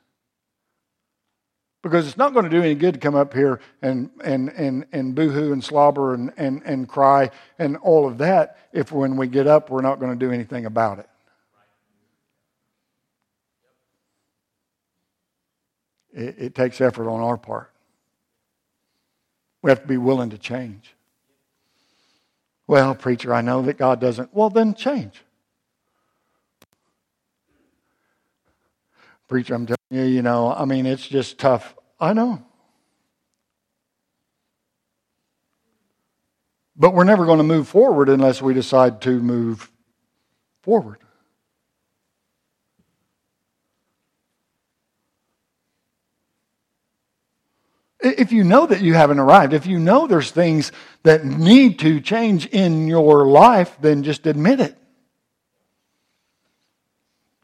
Because it's not going to do any good to come up here and, and, and, and boo-hoo and slobber and, and, and cry and all of that if when we get up we're not going to do anything about it. It, it takes effort on our part. We have to be willing to change. Well, preacher, I know that God doesn't. Well, then change. Preacher, I'm telling you, you know, I mean, it's just tough. I know. But we're never going to move forward unless we decide to move forward. If you know that you haven't arrived, if you know there's things that need to change in your life, then just admit it.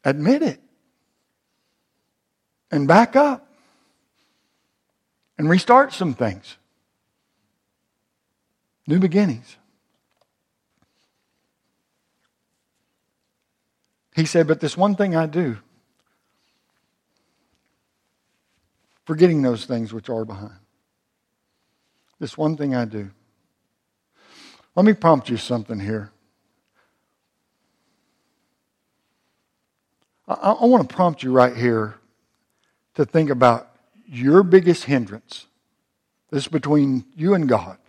Admit it. And back up. And restart some things. New beginnings. He said, But this one thing I do forgetting those things which are behind. This one thing I do. Let me prompt you something here. I, I want to prompt you right here to think about your biggest hindrance. This is between you and God.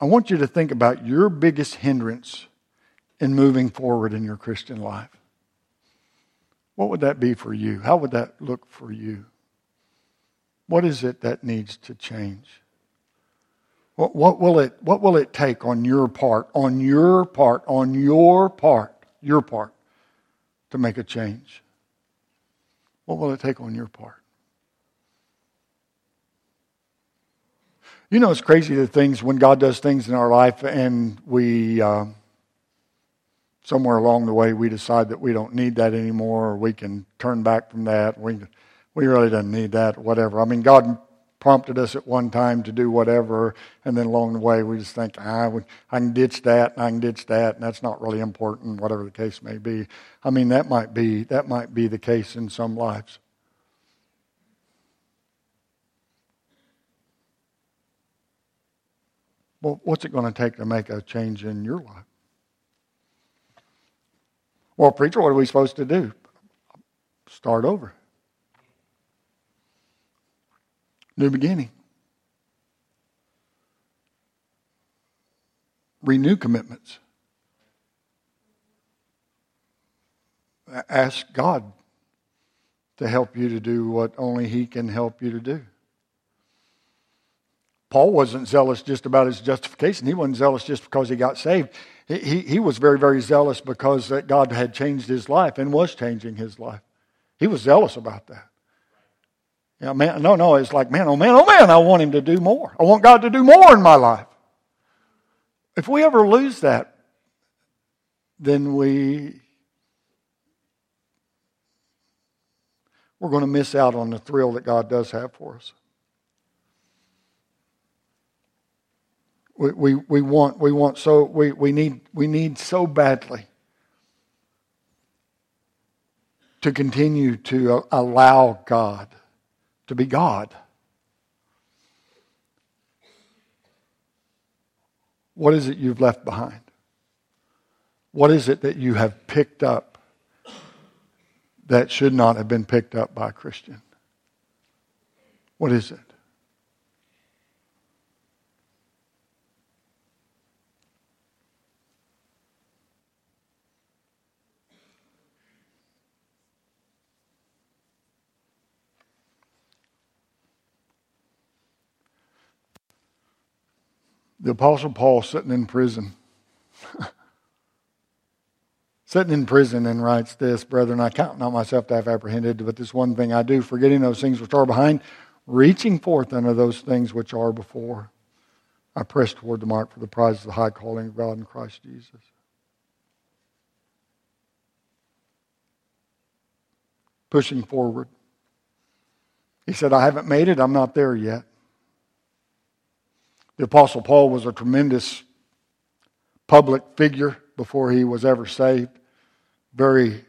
I want you to think about your biggest hindrance in moving forward in your Christian life. What would that be for you? How would that look for you? What is it that needs to change? What, what, will it, what will it take on your part, on your part, on your part, your part, to make a change? What will it take on your part? You know, it's crazy the things when God does things in our life and we. Uh, somewhere along the way we decide that we don't need that anymore or we can turn back from that. We, we really don't need that, whatever. I mean, God prompted us at one time to do whatever, and then along the way we just think, ah, I can ditch that, and I can ditch that, and that's not really important, whatever the case may be. I mean, that might be that might be the case in some lives. Well, what's it going to take to make a change in your life? Well, preacher, what are we supposed to do? Start over. New beginning. Renew commitments. Ask God to help you to do what only He can help you to do. Paul wasn't zealous just about his justification. He wasn't zealous just because he got saved he, he was very, very zealous because that God had changed his life and was changing his life. He was zealous about that. Yeah, man, no, no, it's like, man, oh man, oh man, I want him to do more. I want God to do more in my life. If we ever lose that, then we we're going to miss out on the thrill that God does have for us. We, we, we want we want so we, we need we need so badly to continue to allow God to be God. What is it you've left behind? What is it that you have picked up that should not have been picked up by a Christian? What is it? The Apostle Paul sitting in prison. sitting in prison and writes this, Brethren, I count not myself to have apprehended, but this one thing I do, forgetting those things which are behind, reaching forth unto those things which are before. I press toward the mark for the prize of the high calling of God in Christ Jesus. Pushing forward. He said, I haven't made it, I'm not there yet. The Apostle Paul was a tremendous public figure before he was ever saved. Very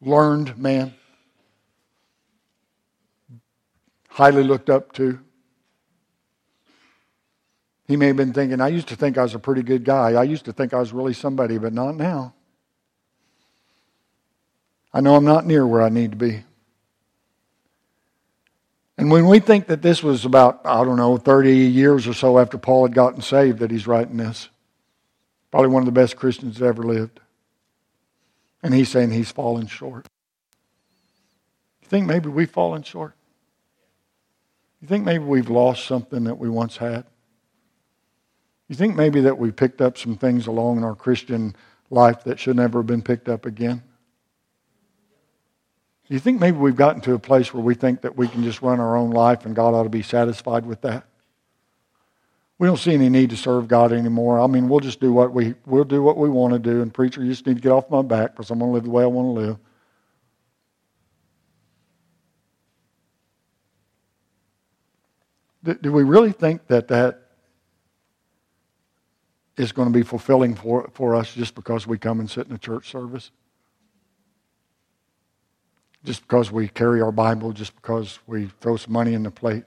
learned man. Highly looked up to. He may have been thinking, I used to think I was a pretty good guy. I used to think I was really somebody, but not now. I know I'm not near where I need to be. And when we think that this was about, I don't know, 30 years or so after Paul had gotten saved that he's writing this, probably one of the best Christians that ever lived. And he's saying he's fallen short. You think maybe we've fallen short? You think maybe we've lost something that we once had? You think maybe that we picked up some things along in our Christian life that should never have been picked up again? Do you think maybe we've gotten to a place where we think that we can just run our own life and God ought to be satisfied with that? We don't see any need to serve God anymore. I mean, we'll just do what we we'll do what we want to do. And preacher, you just need to get off my back because I'm going to live the way I want to live. Do, do we really think that that is going to be fulfilling for, for us just because we come and sit in a church service? Just because we carry our Bible, just because we throw some money in the plate.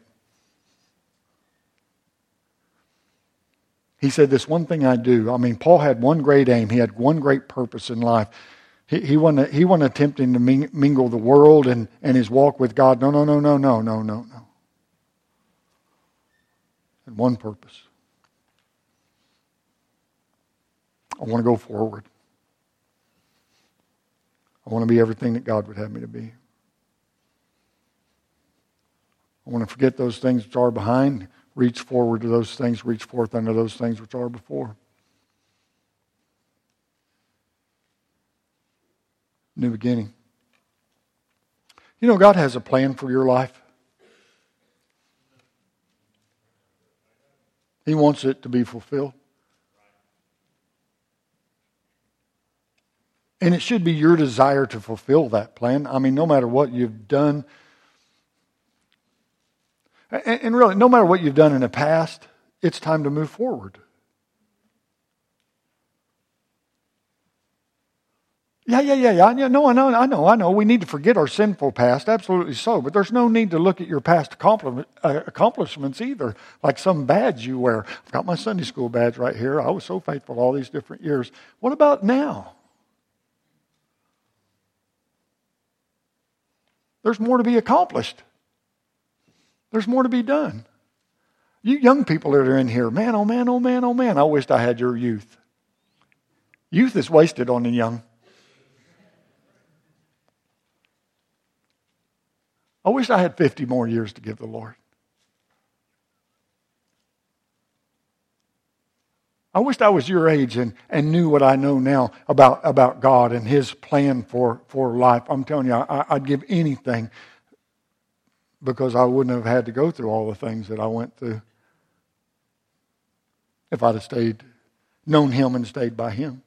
He said, This one thing I do. I mean, Paul had one great aim, he had one great purpose in life. He, he, wasn't, he wasn't attempting to mingle the world and, and his walk with God. No, no, no, no, no, no, no, no. And one purpose. I want to go forward. I want to be everything that God would have me to be. I want to forget those things which are behind, reach forward to those things, reach forth unto those things which are before. New beginning. You know, God has a plan for your life. He wants it to be fulfilled. And it should be your desire to fulfill that plan. I mean, no matter what you've done, and really, no matter what you've done in the past, it's time to move forward. Yeah, yeah, yeah, yeah. No, I know, I know, I know. We need to forget our sinful past, absolutely so. But there's no need to look at your past uh, accomplishments either, like some badge you wear. I've got my Sunday school badge right here. I was so faithful all these different years. What about now? There's more to be accomplished. There's more to be done. You young people that are in here, man, oh man, oh man, oh man, I wished I had your youth. Youth is wasted on the young. I wish I had 50 more years to give the Lord. I wished I was your age and, and knew what I know now about, about God and His plan for, for life. I'm telling you, I, I'd give anything because I wouldn't have had to go through all the things that I went through if I'd have stayed, known Him and stayed by Him.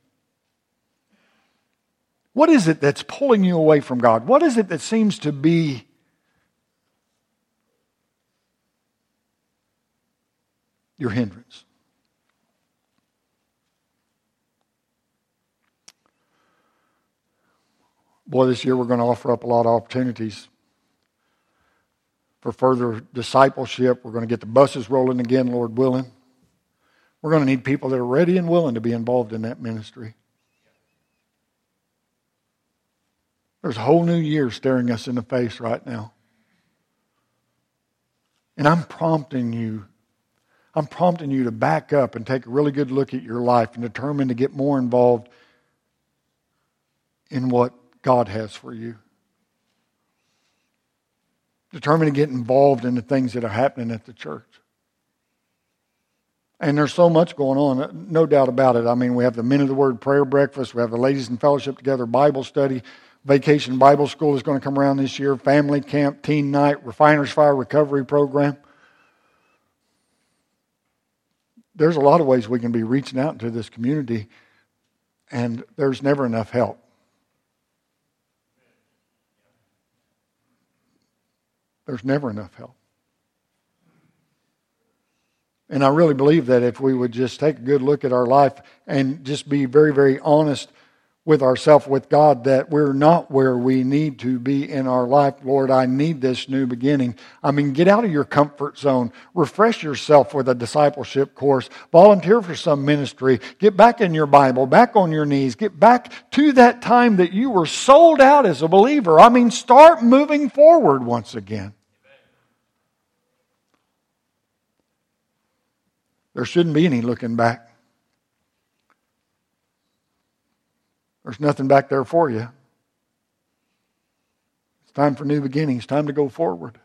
What is it that's pulling you away from God? What is it that seems to be your hindrance? Boy, this year we're going to offer up a lot of opportunities for further discipleship. We're going to get the buses rolling again, Lord willing. We're going to need people that are ready and willing to be involved in that ministry. There's a whole new year staring us in the face right now. And I'm prompting you, I'm prompting you to back up and take a really good look at your life and determine to get more involved in what God has for you. Determine to get involved in the things that are happening at the church. And there's so much going on, no doubt about it. I mean, we have the Men of the Word prayer breakfast, we have the Ladies in Fellowship Together Bible study, Vacation Bible School is going to come around this year, family camp, teen night, refiner's fire recovery program. There's a lot of ways we can be reaching out into this community, and there's never enough help. There's never enough help. And I really believe that if we would just take a good look at our life and just be very, very honest with ourselves, with God, that we're not where we need to be in our life. Lord, I need this new beginning. I mean, get out of your comfort zone. Refresh yourself with a discipleship course. Volunteer for some ministry. Get back in your Bible, back on your knees. Get back to that time that you were sold out as a believer. I mean, start moving forward once again. There shouldn't be any looking back. There's nothing back there for you. It's time for new beginnings, time to go forward.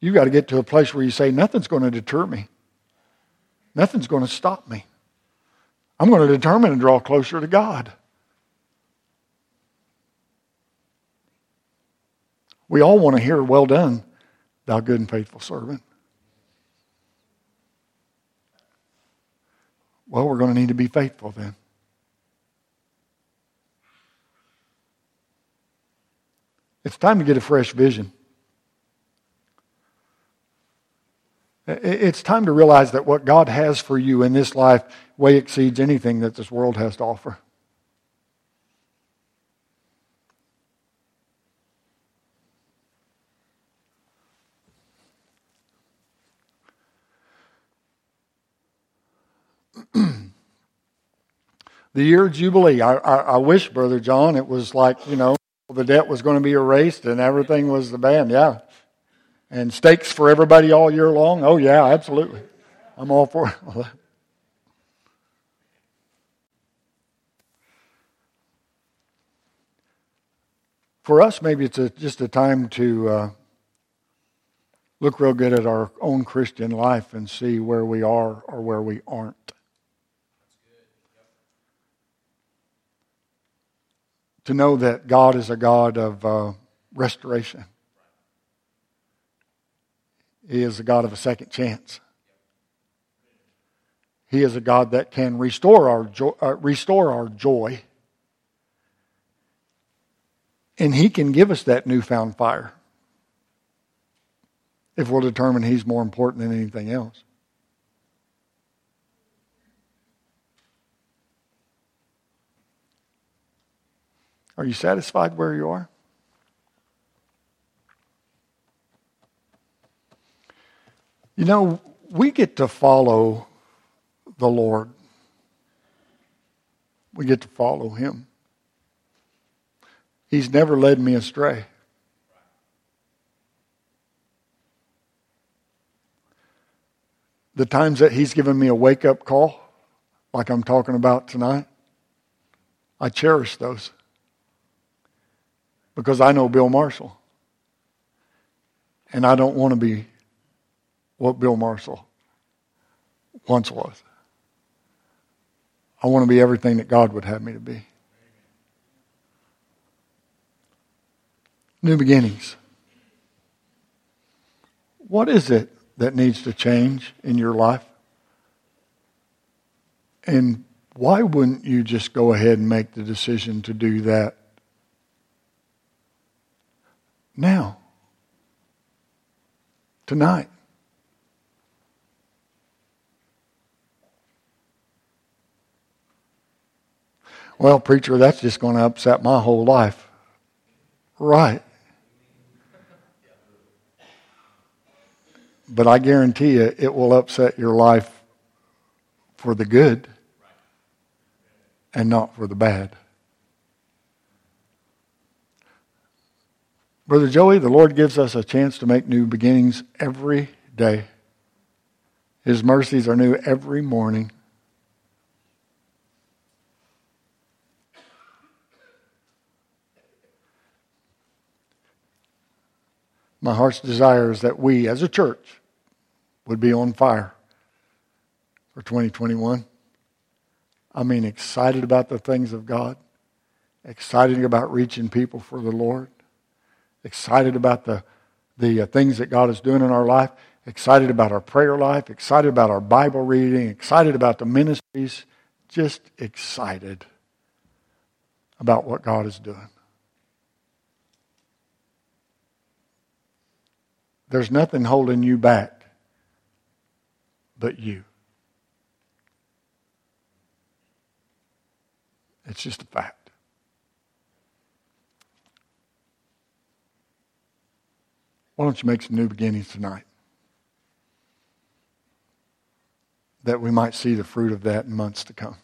You've got to get to a place where you say, nothing's going to deter me. Nothing's going to stop me. I'm going to determine and draw closer to God. We all want to hear, well done, thou good and faithful servant. Well, we're going to need to be faithful then. It's time to get a fresh vision. It's time to realize that what God has for you in this life way exceeds anything that this world has to offer. The year Jubilee. I, I, I, wish, Brother John, it was like, you know, the debt was going to be erased and everything was the band. Yeah. And steaks for everybody all year long. Oh, yeah, absolutely. I'm all for it. for us, maybe it's a, just a time to uh, look real good at our own Christian life and see where we are or where we aren't. To know that God is a God of uh, restoration. He is a God of a second chance. He is a God that can restore our uh, restore our joy. And He can give us that newfound fire if we'll determine He's more important than anything else. Are you satisfied where you are? You know, we get to follow the Lord. We get to follow Him. He's never led me astray. The times that He's given me a wake up call, like I'm talking about tonight, I cherish those because I know Bill Marshall. And I don't want to be what Bill Marshall once was. I want to be everything that God would have me to be. New beginnings. What is it that needs to change in your life? And why wouldn't you just go ahead and make the decision to do that now, tonight. Well, preacher, that's just going to upset my whole life. Right. But I guarantee you, it will upset your life for the good and not for the bad. Brother Joey, the Lord gives us a chance to make new beginnings every day. His mercies are new every morning. My heart's desire is that we, as a church, would be on fire for 2021. I mean, excited about the things of God, excited about reaching people for the Lord, excited about the, the uh, things that God is doing in our life, excited about our prayer life, excited about our Bible reading, excited about the ministries, just excited about what God is doing. There's nothing holding you back but you. It's just a fact. Why don't you make some new beginnings tonight? That we might see the fruit of that in months to come.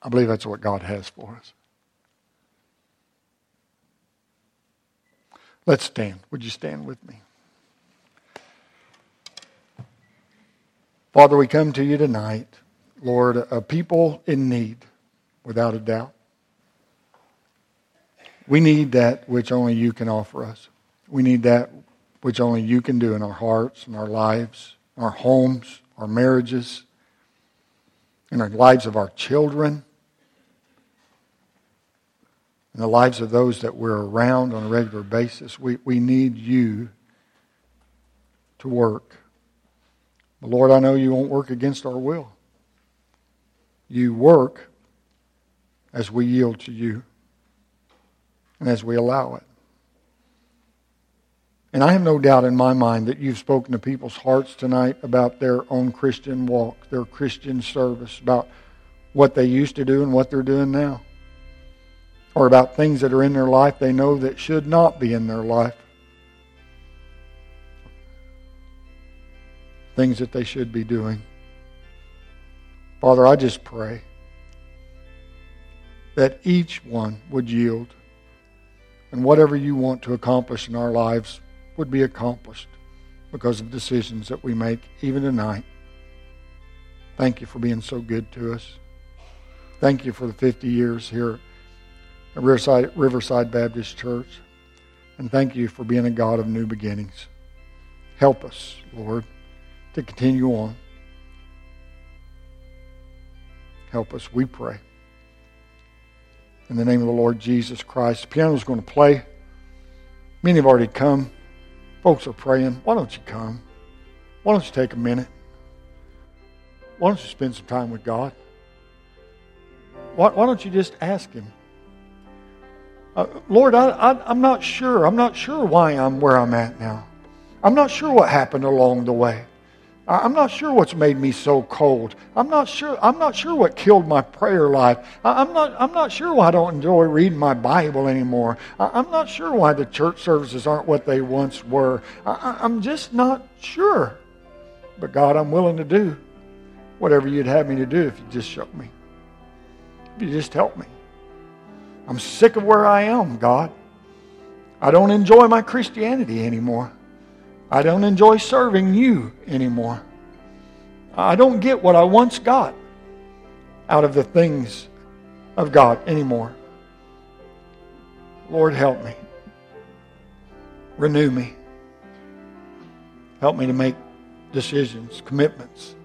I believe that's what God has for us. Let's stand. Would you stand with me? Father, we come to you tonight, Lord, a people in need, without a doubt. We need that which only you can offer us. We need that which only you can do in our hearts and our lives, our homes, our marriages, in our lives of our children in the lives of those that we're around on a regular basis. We, we need you to work. But Lord, I know you won't work against our will. You work as we yield to you and as we allow it. And I have no doubt in my mind that you've spoken to people's hearts tonight about their own Christian walk, their Christian service, about what they used to do and what they're doing now or about things that are in their life they know that should not be in their life. Things that they should be doing. Father, I just pray that each one would yield and whatever you want to accomplish in our lives would be accomplished because of decisions that we make even tonight. Thank you for being so good to us. Thank you for the 50 years here at Riverside, Riverside Baptist Church. And thank you for being a God of new beginnings. Help us, Lord, to continue on. Help us, we pray. In the name of the Lord Jesus Christ. The piano's going to play. Many have already come. Folks are praying. Why don't you come? Why don't you take a minute? Why don't you spend some time with God? Why, why don't you just ask Him? Uh, Lord, I, I, I'm not sure. I'm not sure why I'm where I'm at now. I'm not sure what happened along the way. I'm not sure what's made me so cold. I'm not sure. I'm not sure what killed my prayer life. I'm not. I'm not sure why I don't enjoy reading my Bible anymore. I'm not sure why the church services aren't what they once were. I'm just not sure. But God, I'm willing to do whatever you'd have me to do if you just show me. If you just help me. I'm sick of where I am, God. I don't enjoy my Christianity anymore. I don't enjoy serving you anymore. I don't get what I once got out of the things of God anymore. Lord, help me. Renew me. Help me to make decisions, commitments